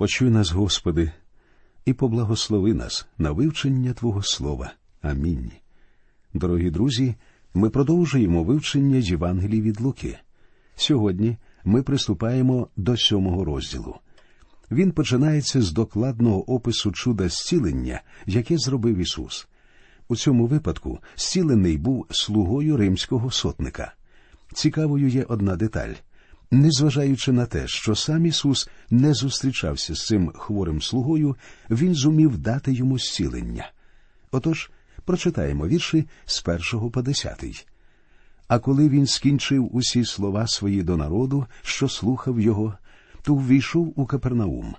Почуй нас, Господи, і поблагослови нас на вивчення Твого Слова. Амінь. Дорогі друзі, ми продовжуємо вивчення Євангелії від Луки. Сьогодні ми приступаємо до сьомого розділу. Він починається з докладного опису чуда зцілення, яке зробив Ісус. У цьому випадку зцілений був слугою римського сотника. Цікавою є одна деталь. Незважаючи на те, що сам Ісус не зустрічався з цим хворим слугою, Він зумів дати йому зцілення. Отож, прочитаємо вірші з першого по десятий. А коли він скінчив усі слова свої до народу, що слухав його, то ввійшов у Капернаум.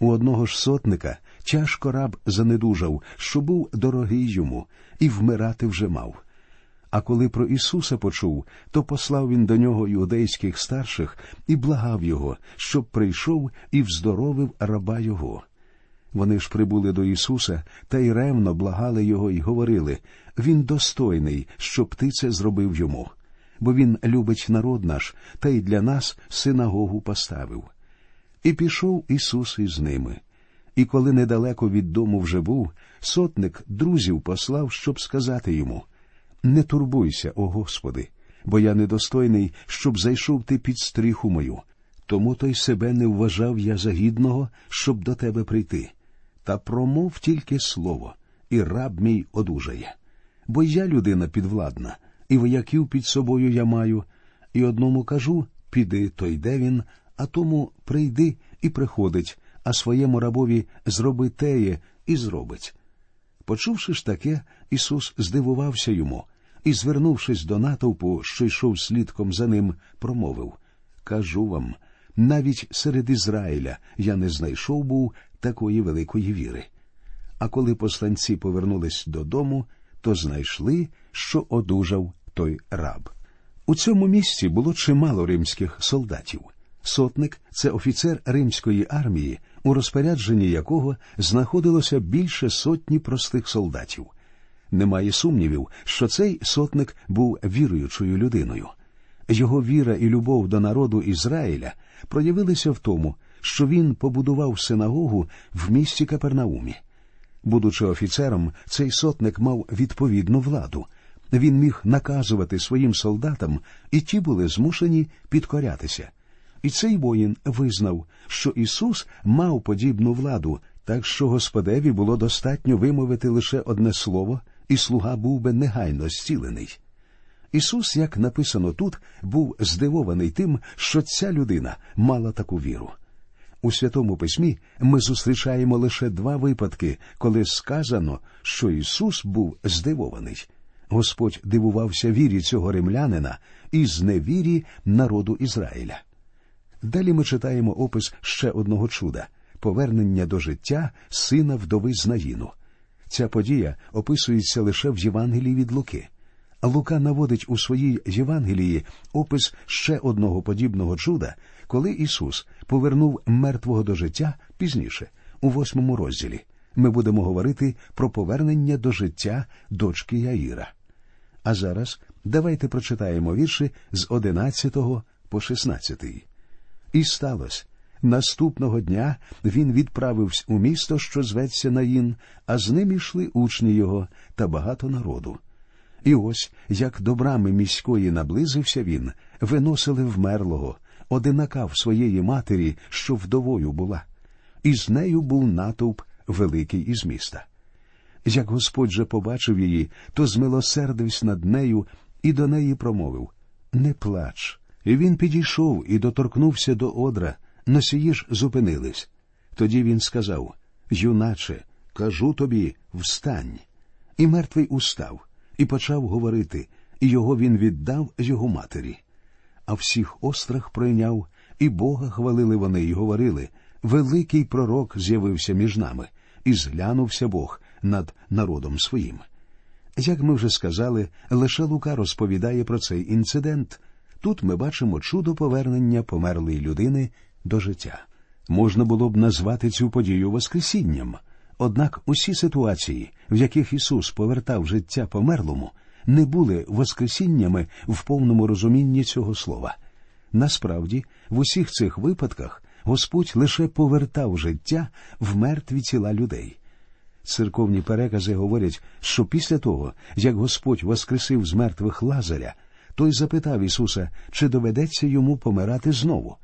У одного ж сотника тяжко раб занедужав, що був дорогий йому, і вмирати вже мав. А коли про Ісуса почув, то послав він до нього юдейських старших і благав його, щоб прийшов і вздоровив раба його. Вони ж прибули до Ісуса та й ревно благали його і говорили Він достойний, щоб ти це зробив йому, бо він любить народ наш та й для нас синагогу поставив. І пішов Ісус із ними. І коли недалеко від дому вже був, сотник друзів послав, щоб сказати йому Не турбуйся, о Господи, бо я недостойний, щоб зайшов ти під стріху мою. Тому то й себе не вважав я за гідного, щоб до тебе прийти. Та промов тільки слово, і раб мій одужає. Бо я людина підвладна, і вояків під собою я маю, і одному кажу піди, то йде він, а тому прийди і приходить, а своєму рабові зроби теє і зробить. Почувши ж таке, Ісус здивувався йому і, звернувшись до натовпу, що йшов слідком за ним, промовив Кажу вам, навіть серед Ізраїля я не знайшов був такої великої віри. А коли посланці повернулись додому, то знайшли, що одужав той раб. У цьому місці було чимало римських солдатів. Сотник це офіцер римської армії, у розпорядженні якого знаходилося більше сотні простих солдатів. Немає сумнівів, що цей сотник був віруючою людиною. Його віра і любов до народу Ізраїля проявилися в тому, що він побудував синагогу в місті Капернаумі. Будучи офіцером, цей сотник мав відповідну владу. Він міг наказувати своїм солдатам, і ті були змушені підкорятися. І цей воїн визнав, що Ісус мав подібну владу, так що Господеві було достатньо вимовити лише одне слово, і слуга був би негайно зцілений. Ісус, як написано тут, був здивований тим, що ця людина мала таку віру. У Святому Письмі ми зустрічаємо лише два випадки, коли сказано, що Ісус був здивований. Господь дивувався вірі цього римлянина і зневірі народу Ізраїля. Далі ми читаємо опис ще одного чуда повернення до життя сина вдови з Наїну. Ця подія описується лише в Євангелії від Луки. Лука наводить у своїй Євангелії опис ще одного подібного чуда, коли Ісус повернув мертвого до життя пізніше, у восьмому розділі. Ми будемо говорити про повернення до життя дочки Яїра. А зараз давайте прочитаємо вірші з 11 по 16. І сталося. Наступного дня він відправився у місто, що зветься Наїн, а з ним ішли учні його та багато народу. І ось, як до брами міської наблизився він, виносили вмерлого, одинака в своєї матері, що вдовою була, і з нею був натовп великий із міста. Як Господь же побачив її, то змилосердився над нею і до неї промовив Не плач. І він підійшов і доторкнувся до одра, носії ж зупинились. Тоді він сказав Юначе, кажу тобі, встань. І мертвий устав, і почав говорити, і його він віддав його матері. А всіх острах пройняв, і Бога хвалили вони й говорили Великий пророк з'явився між нами, і зглянувся Бог над народом своїм. Як ми вже сказали, лише Лука розповідає про цей інцидент. Тут ми бачимо чудо повернення померлої людини до життя. Можна було б назвати цю подію Воскресінням, однак усі ситуації, в яких Ісус повертав життя померлому, не були Воскресіннями в повному розумінні цього слова. Насправді, в усіх цих випадках Господь лише повертав життя в мертві тіла людей. Церковні перекази говорять, що після того, як Господь воскресив з мертвих Лазаря, той запитав Ісуса, чи доведеться йому помирати знову.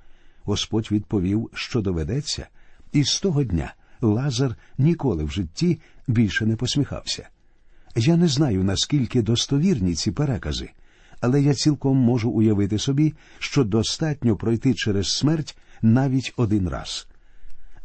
Господь відповів, що доведеться, і з того дня Лазар ніколи в житті більше не посміхався. Я не знаю, наскільки достовірні ці перекази, але я цілком можу уявити собі, що достатньо пройти через смерть навіть один раз.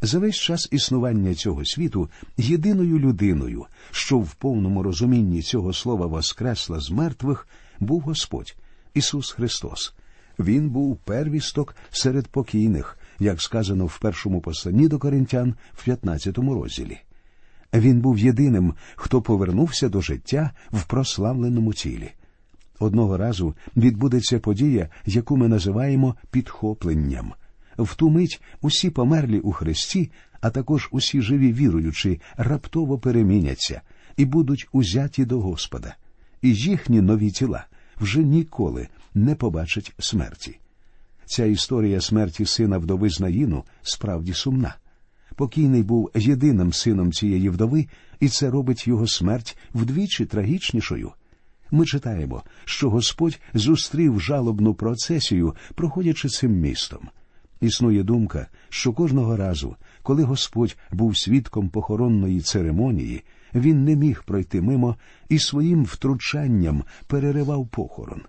За весь час існування цього світу єдиною людиною, що в повному розумінні цього слова воскресла з мертвих, був Господь Ісус Христос. Він був первісток серед покійних, як сказано в першому посланні до коринтян в 15 розділі. Він був єдиним, хто повернувся до життя в прославленому тілі. Одного разу відбудеться подія, яку ми називаємо підхопленням. В ту мить усі померлі у Христі, а також усі живі віруючі, раптово переміняться і будуть узяті до Господа, і їхні нові тіла вже ніколи не побачать смерті. Ця історія смерті сина вдови з справді сумна. Покійний був єдиним сином цієї вдови, і це робить його смерть вдвічі трагічнішою. Ми читаємо, що Господь зустрів жалобну процесію, проходячи цим містом. Існує думка, що кожного разу, коли Господь був свідком похоронної церемонії, він не міг пройти мимо і своїм втручанням переривав похорон.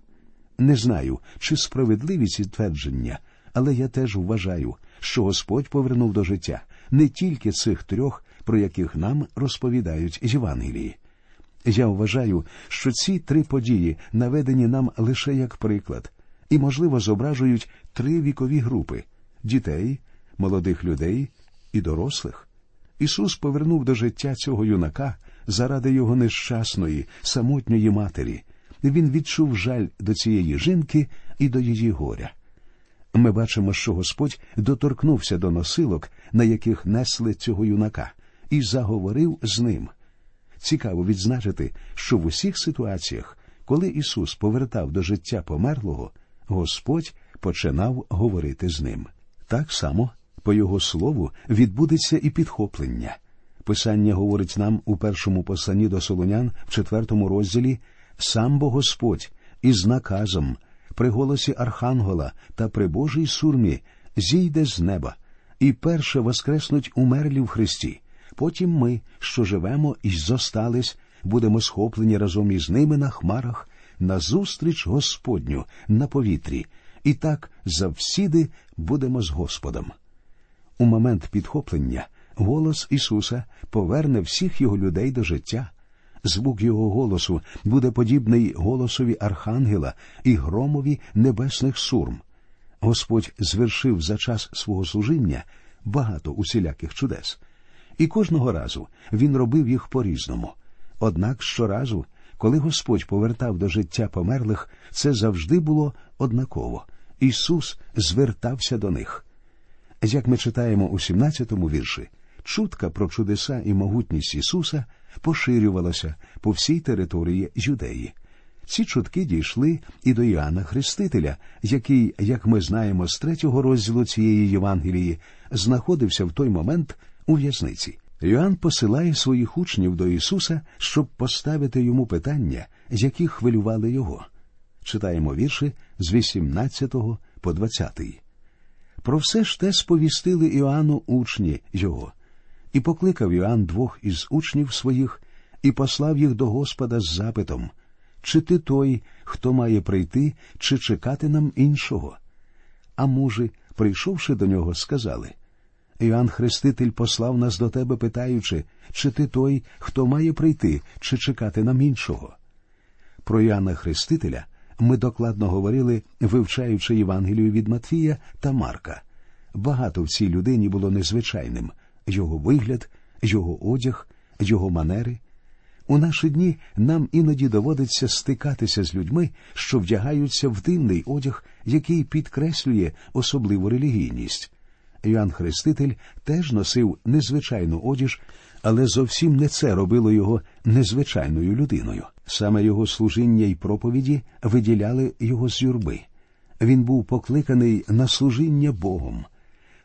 Не знаю, чи справедливі ці твердження, але я теж вважаю, що Господь повернув до життя не тільки цих трьох, про яких нам розповідають Євангелії. Я вважаю, що ці три події наведені нам лише як приклад, і, можливо, зображують три вікові групи дітей, молодих людей і дорослих. Ісус повернув до життя цього юнака заради його нещасної, самотньої матері. Він відчув жаль до цієї жінки і до її горя. Ми бачимо, що Господь доторкнувся до носилок, на яких несли цього юнака, і заговорив з ним. Цікаво відзначити, що в усіх ситуаціях, коли Ісус повертав до життя померлого, Господь починав говорити з ним. Так само, по Його слову, відбудеться і підхоплення. Писання говорить нам у першому посланні до Солонян в четвертому розділі сам бо Господь із наказом при голосі Архангела та при Божій сурмі зійде з неба, і перше воскреснуть умерлі в Христі. Потім ми, що живемо і зостались, будемо схоплені разом із ними на хмарах, назустріч Господню на повітрі, і так завсіди будемо з Господом. У момент підхоплення голос Ісуса поверне всіх його людей до життя. Звук його голосу буде подібний голосові архангела і громові небесних сурм. Господь звершив за час свого служіння багато усіляких чудес, і кожного разу він робив їх по різному. Однак щоразу, коли Господь повертав до життя померлих, це завжди було однаково. Ісус звертався до них. Як ми читаємо у 17-му вірші, чутка про чудеса і могутність Ісуса поширювалася по всій території Юдеї. Ці чутки дійшли і до Іоанна Хрестителя, який, як ми знаємо з третього розділу цієї Євангелії, знаходився в той момент у в'язниці. Йоанн посилає своїх учнів до Ісуса, щоб поставити йому питання, які хвилювали його. Читаємо вірші з 18 по 20. Про все ж те сповістили Іоанну учні його. І покликав Іоанн двох із учнів своїх і послав їх до Господа з запитом чи ти той, хто має прийти, чи чекати нам іншого? А мужи, прийшовши до нього, сказали Іоанн Хреститель послав нас до тебе, питаючи, чи ти той, хто має прийти, чи чекати нам іншого. Про Іоанна Хрестителя ми докладно говорили, вивчаючи Євангелію від Матфія та Марка. Багато в цій людині було незвичайним його вигляд, його одяг, його манери. У наші дні нам іноді доводиться стикатися з людьми, що вдягаються в дивний одяг, який підкреслює особливу релігійність. Йоанн Хреститель теж носив незвичайну одіж, але зовсім не це робило його незвичайною людиною. Саме його служіння й проповіді виділяли його з юрби. Він був покликаний на служіння Богом.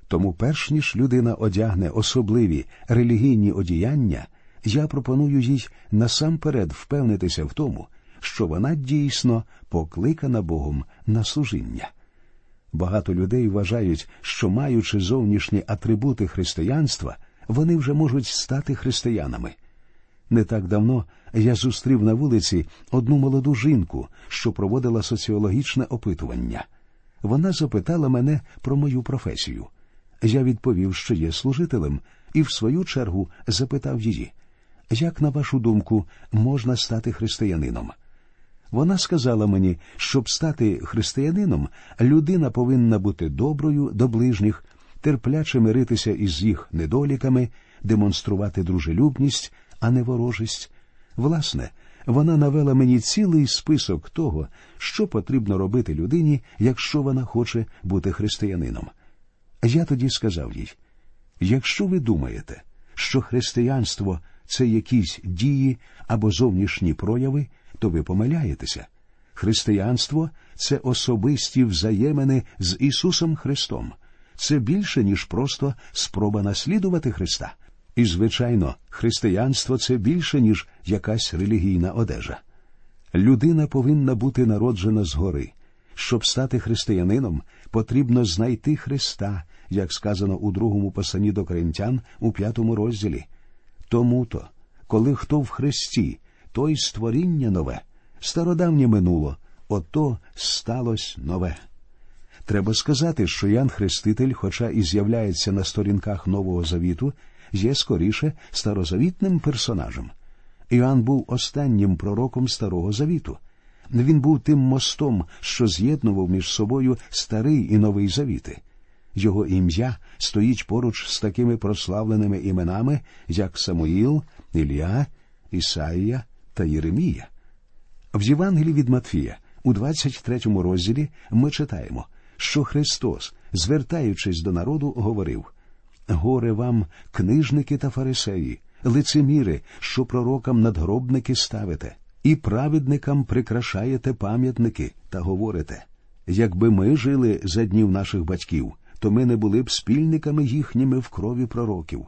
Тому, перш ніж людина одягне особливі релігійні одіяння, я пропоную їй насамперед впевнитися в тому, що вона дійсно покликана Богом на служіння. Багато людей вважають, що маючи зовнішні атрибути християнства, вони вже можуть стати християнами. Не так давно я зустрів на вулиці одну молоду жінку, що проводила соціологічне опитування. Вона запитала мене про мою професію. Я відповів, що є служителем, і в свою чергу запитав її, як, на вашу думку, можна стати християнином? Вона сказала мені, щоб стати християнином, людина повинна бути доброю до ближніх, терпляче миритися із їх недоліками, демонструвати дружелюбність, а не ворожість. Власне, вона навела мені цілий список того, що потрібно робити людині, якщо вона хоче бути християнином. Я тоді сказав їй: якщо ви думаєте, що християнство це якісь дії або зовнішні прояви, то ви помиляєтеся. Християнство це особисті взаємини з Ісусом Христом. Це більше, ніж просто спроба наслідувати Христа. І, звичайно, християнство це більше, ніж якась релігійна одежа. Людина повинна бути народжена згори. Щоб стати християнином, потрібно знайти Христа, як сказано у другому посланні до Коринтян у п'ятому розділі. Тому то, коли хто в Христі, той створіння нове, стародавнє минуло, ото сталося нове. Треба сказати, що Ян Хреститель, хоча і з'являється на сторінках Нового Завіту, є скоріше старозавітним персонажем. Іоанн був останнім пророком Старого Завіту. Він був тим мостом, що з'єднував між собою старий і новий завіти. Його ім'я стоїть поруч з такими прославленими іменами, як Самуїл, Ілля, Ісаїя та Єремія. В Євангелії від Матфія, у 23 розділі, ми читаємо, що Христос, звертаючись до народу, говорив Горе вам, книжники та фарисеї, лицеміри, що пророкам надгробники ставите, і праведникам прикрашаєте пам'ятники та говорите якби ми жили за днів наших батьків, то ми не були б спільниками їхніми в крові пророків.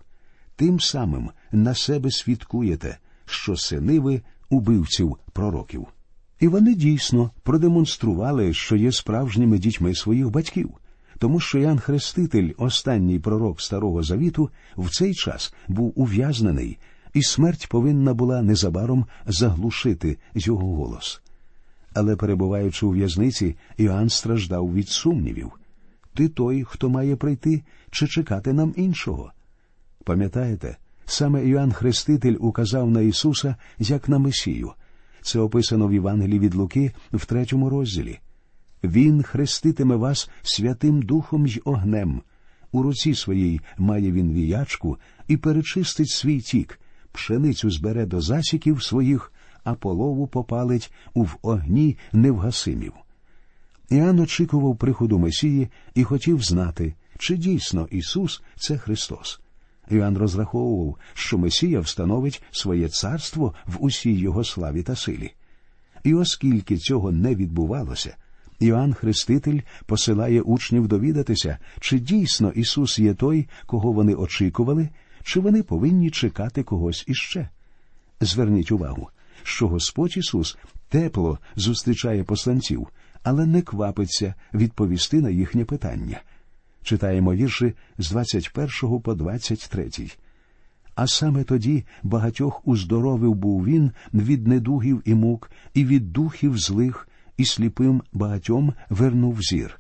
Тим самим на себе свідкуєте, що сини ви убивців пророків. І вони дійсно продемонстрували, що є справжніми дітьми своїх батьків, тому що Ян Хреститель, останній пророк Старого Завіту, в цей час був ув'язнений, і смерть повинна була незабаром заглушити його голос. Але, перебуваючи у в'язниці, Іоанн страждав від сумнівів ти той, хто має прийти, чи чекати нам іншого. Пам'ятаєте, саме Іоанн Хреститель указав на Ісуса як на Месію. Це описано в Євангелії від Луки в третьому розділі. Він хреститиме вас Святим Духом й огнем. У руці своїй має він віячку і перечистить свій тік, пшеницю збере до засіків своїх, а полову попалить у в огні невгасимів. Іоанн очікував приходу Месії і хотів знати, чи дійсно Ісус це Христос. Іоанн розраховував, що Месія встановить своє царство в усій його славі та силі. І оскільки цього не відбувалося, Іоанн Хреститель посилає учнів довідатися, чи дійсно Ісус є той, кого вони очікували, чи вони повинні чекати когось іще. Зверніть увагу, що Господь Ісус тепло зустрічає посланців, але не квапиться відповісти на їхнє питання. Читаємо вірші з 21 по 23. А саме тоді багатьох уздоровив був він від недугів і мук, і від духів злих, і сліпим багатьом вернув зір.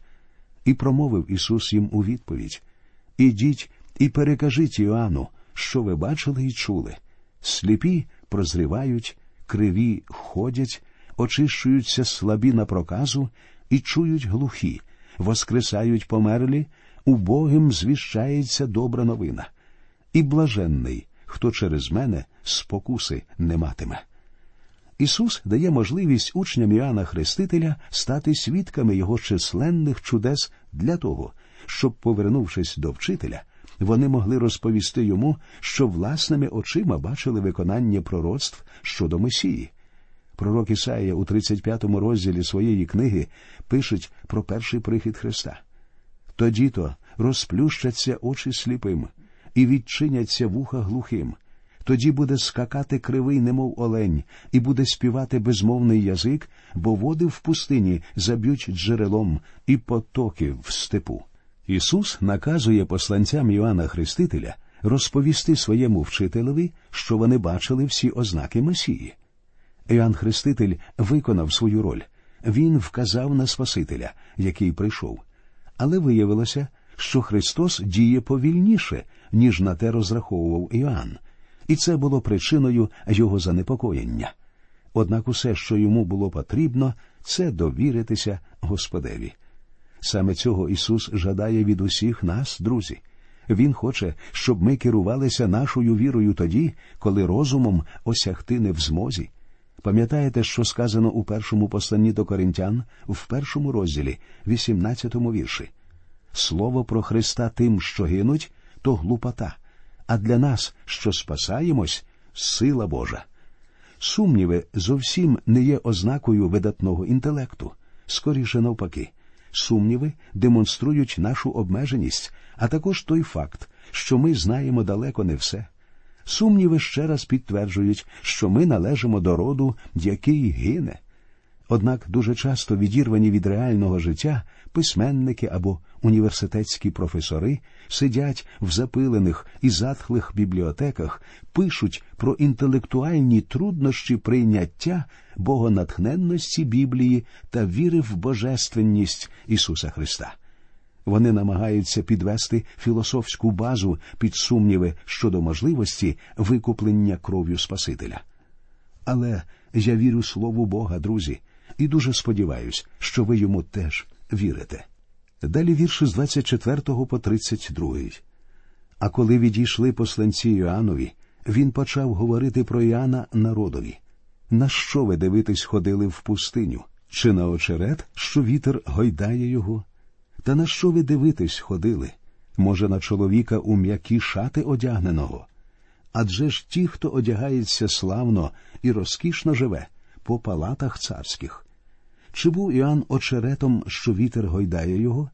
І промовив Ісус їм у відповідь Ідіть і перекажіть Іоанну, що ви бачили і чули. Сліпі прозрівають, криві ходять, очищуються слабі на проказу і чують глухі, воскресають померлі, убогим звіщається добра новина. І блаженний, хто через мене спокуси не матиме. Ісус дає можливість учням Іоанна Хрестителя стати свідками його численних чудес для того, щоб, повернувшись до вчителя, вони могли розповісти йому, що власними очима бачили виконання пророцтв щодо Месії. Пророк Ісаїя у 35-му розділі своєї книги пишуть про перший прихід Христа. Тоді то розплющаться очі сліпим, і відчиняться вуха глухим. Тоді буде скакати кривий, немов олень, і буде співати безмовний язик, бо води в пустині заб'ють джерелом і потоки в степу. Ісус наказує посланцям Іоанна Хрестителя розповісти своєму вчителеві, що вони бачили всі ознаки Месії. Іоанн Хреститель виконав свою роль. Він вказав на Спасителя, який прийшов. Але виявилося, що Христос діє повільніше, ніж на те розраховував Іоанн, і це було причиною його занепокоєння. Однак усе, що йому було потрібно, це довіритися Господеві. Саме цього Ісус жадає від усіх нас, друзі. Він хоче, щоб ми керувалися нашою вірою тоді, коли розумом осягти не в змозі. Пам'ятаєте, що сказано у першому посланні до коринтян в першому розділі, 18-му вірші? Слово про Христа тим, що гинуть, то глупота, а для нас, що спасаємось, сила Божа. Сумніви зовсім не є ознакою видатного інтелекту, скоріше навпаки. Сумніви демонструють нашу обмеженість, а також той факт, що ми знаємо далеко не все. Сумніви ще раз підтверджують, що ми належимо до роду, який гине. Однак дуже часто відірвані від реального життя письменники або університетські професори сидять в запилених і затхлих бібліотеках, пишуть про інтелектуальні труднощі прийняття богонатхненності Біблії та віри в божественність Ісуса Христа. Вони намагаються підвести філософську базу під сумніви щодо можливості викуплення кров'ю Спасителя. Але я вірю Слову Бога, друзі, і дуже сподіваюся, що ви йому теж вірите. Далі вірші з 24 по 32. А коли відійшли посланці Іоаннові, він почав говорити про Іоанна народові. На що ви дивитесь ходили в пустиню? Чи на очерет, що вітер гойдає його? Та на що ви дивитесь ходили? Може, на чоловіка у м'які шати одягненого? Адже ж ті, хто одягається славно і розкішно живе по палатах царських. Чи був Іоанн очеретом, що вітер гойдає його?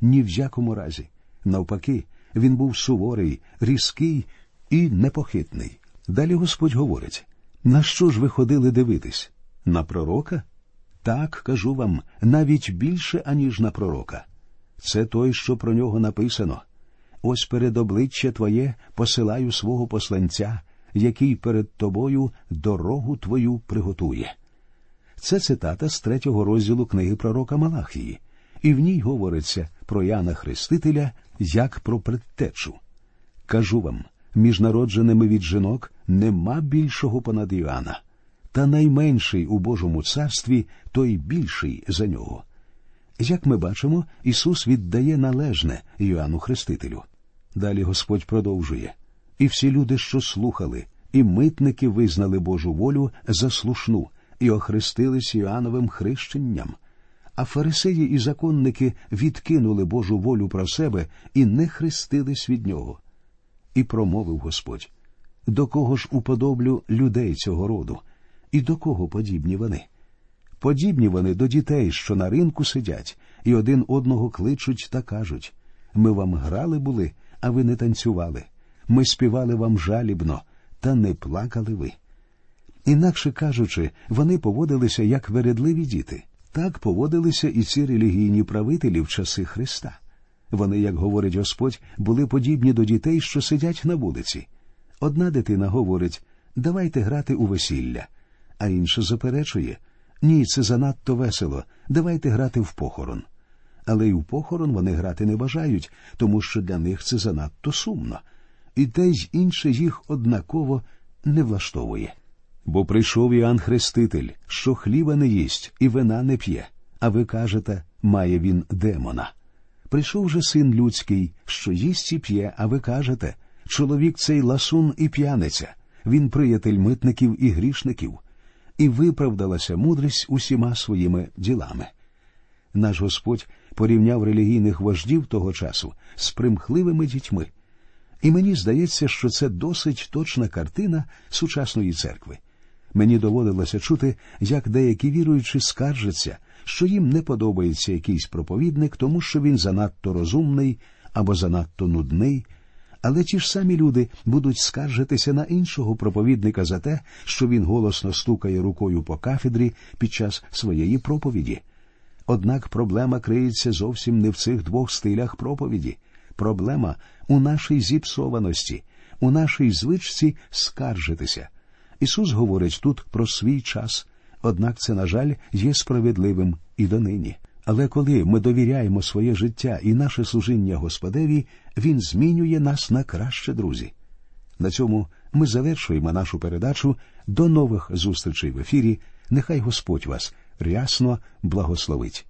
Ні в якому разі. Навпаки, він був суворий, різкий і непохитний. Далі Господь говорить на що ж ви ходили дивитись? На пророка? Так, кажу вам, навіть більше, аніж на пророка. Це той, що про нього написано. Ось перед обличчя Твоє посилаю свого посланця, який перед тобою дорогу твою приготує. Це цитата з третього розділу книги пророка Малахії, і в ній говориться про Яна Хрестителя як про предтечу. Кажу вам, між народженими від жінок нема більшого понад Іоанна, та найменший у Божому царстві той більший за нього. Як ми бачимо, Ісус віддає належне Йоанну Хрестителю. Далі Господь продовжує і всі люди, що слухали, і митники визнали Божу волю за слушну і охрестились Іоанновим хрещенням. А фарисеї і законники відкинули Божу волю про себе і не хрестились від нього. І промовив Господь до кого ж уподоблю людей цього роду, і до кого подібні вони? Подібні вони до дітей, що на ринку сидять, і один одного кличуть та кажуть ми вам грали були, а ви не танцювали. Ми співали вам жалібно, та не плакали ви. Інакше кажучи, вони поводилися як вередливі діти. Так поводилися і ці релігійні правителі в часи Христа. Вони, як говорить Господь, були подібні до дітей, що сидять на вулиці. Одна дитина говорить давайте грати у весілля, а інша заперечує ні, це занадто весело, давайте грати в похорон. Але й у похорон вони грати не бажають, тому що для них це занадто сумно, і те й інше їх однаково не влаштовує. Бо прийшов Іоанн Хреститель, що хліба не їсть і вина не п'є, а ви кажете, має він демона. Прийшов же син людський, що їсть і п'є, а ви кажете, чоловік цей ласун і п'яниця, він приятель митників і грішників, і виправдалася мудрість усіма своїми ділами. Наш Господь порівняв релігійних вождів того часу з примхливими дітьми. І мені здається, що це досить точна картина сучасної церкви. Мені доводилося чути, як деякі віруючі скаржаться, що їм не подобається якийсь проповідник, тому що він занадто розумний або занадто нудний. Але ті ж самі люди будуть скаржитися на іншого проповідника за те, що він голосно стукає рукою по кафедрі під час своєї проповіді. Однак проблема криється зовсім не в цих двох стилях проповіді. Проблема у нашій зіпсованості, у нашій звичці скаржитися. Ісус говорить тут про свій час, однак це, на жаль, є справедливим і донині. Але коли ми довіряємо своє життя і наше служіння Господеві, Він змінює нас на краще, друзі. На цьому ми завершуємо нашу передачу. До нових зустрічей в ефірі. Нехай Господь вас рясно благословить.